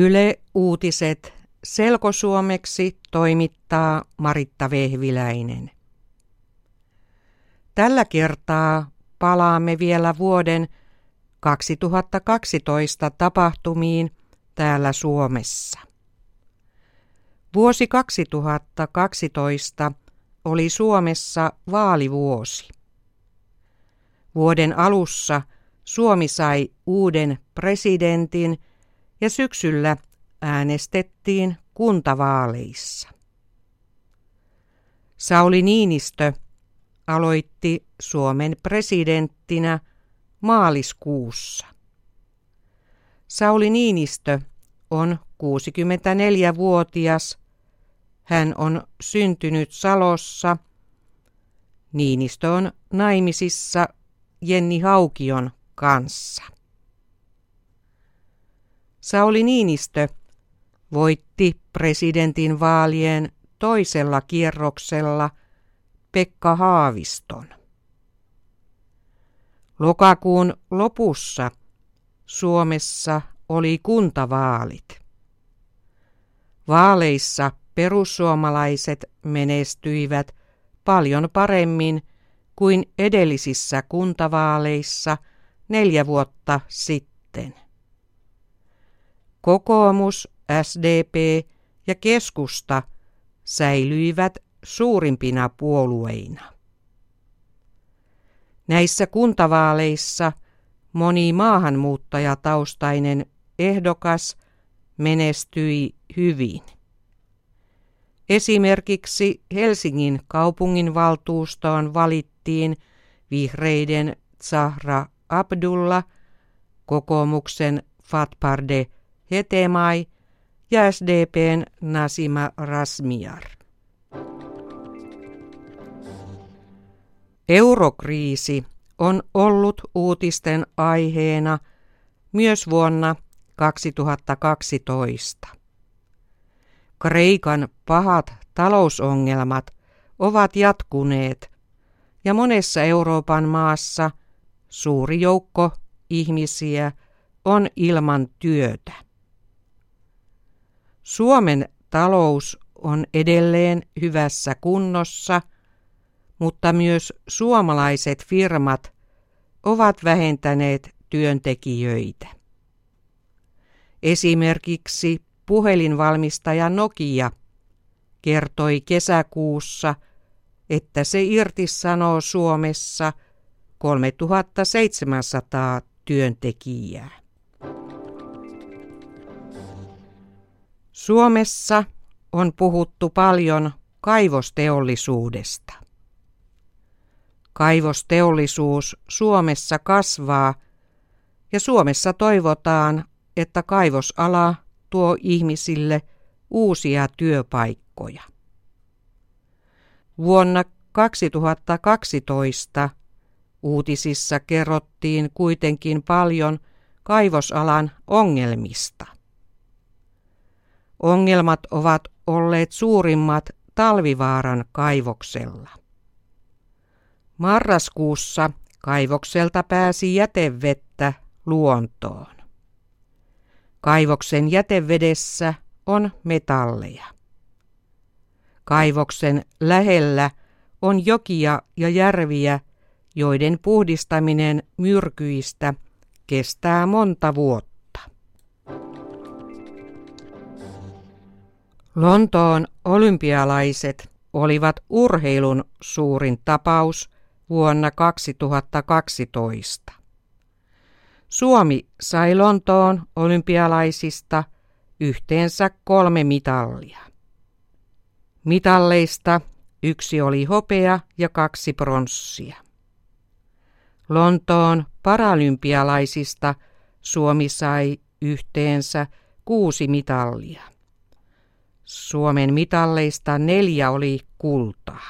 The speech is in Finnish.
Yle Uutiset selkosuomeksi toimittaa Maritta Vehviläinen. Tällä kertaa palaamme vielä vuoden 2012 tapahtumiin täällä Suomessa. Vuosi 2012 oli Suomessa vaalivuosi. Vuoden alussa Suomi sai uuden presidentin ja syksyllä äänestettiin kuntavaaleissa. Sauli Niinistö aloitti Suomen presidenttinä maaliskuussa. Sauli Niinistö on 64-vuotias. Hän on syntynyt Salossa. Niinistö on naimisissa Jenni Haukion kanssa. Sauli Niinistö voitti presidentin vaalien toisella kierroksella Pekka Haaviston. Lokakuun lopussa Suomessa oli kuntavaalit. Vaaleissa perussuomalaiset menestyivät paljon paremmin kuin edellisissä kuntavaaleissa neljä vuotta sitten. Kokoomus, SDP ja keskusta säilyivät suurimpina puolueina. Näissä kuntavaaleissa moni maahanmuuttajataustainen ehdokas menestyi hyvin. Esimerkiksi Helsingin kaupunginvaltuustoon valittiin vihreiden Zahra Abdullah, kokoomuksen Fatparde Hetemai ja SDPn Nasima Rasmiar. Eurokriisi on ollut uutisten aiheena myös vuonna 2012. Kreikan pahat talousongelmat ovat jatkuneet ja monessa Euroopan maassa suuri joukko ihmisiä on ilman työtä. Suomen talous on edelleen hyvässä kunnossa, mutta myös suomalaiset firmat ovat vähentäneet työntekijöitä. Esimerkiksi puhelinvalmistaja Nokia kertoi kesäkuussa, että se irtisanoo Suomessa 3700 työntekijää. Suomessa on puhuttu paljon kaivosteollisuudesta. Kaivosteollisuus Suomessa kasvaa ja Suomessa toivotaan, että kaivosala tuo ihmisille uusia työpaikkoja. Vuonna 2012 uutisissa kerrottiin kuitenkin paljon kaivosalan ongelmista. Ongelmat ovat olleet suurimmat Talvivaaran kaivoksella. Marraskuussa kaivokselta pääsi jätevettä luontoon. Kaivoksen jätevedessä on metalleja. Kaivoksen lähellä on jokia ja järviä, joiden puhdistaminen myrkyistä kestää monta vuotta. Lontoon olympialaiset olivat urheilun suurin tapaus vuonna 2012. Suomi sai Lontoon olympialaisista yhteensä kolme mitallia. Mitalleista yksi oli hopea ja kaksi pronssia. Lontoon paralympialaisista Suomi sai yhteensä kuusi mitallia. Suomen mitalleista neljä oli kultaa.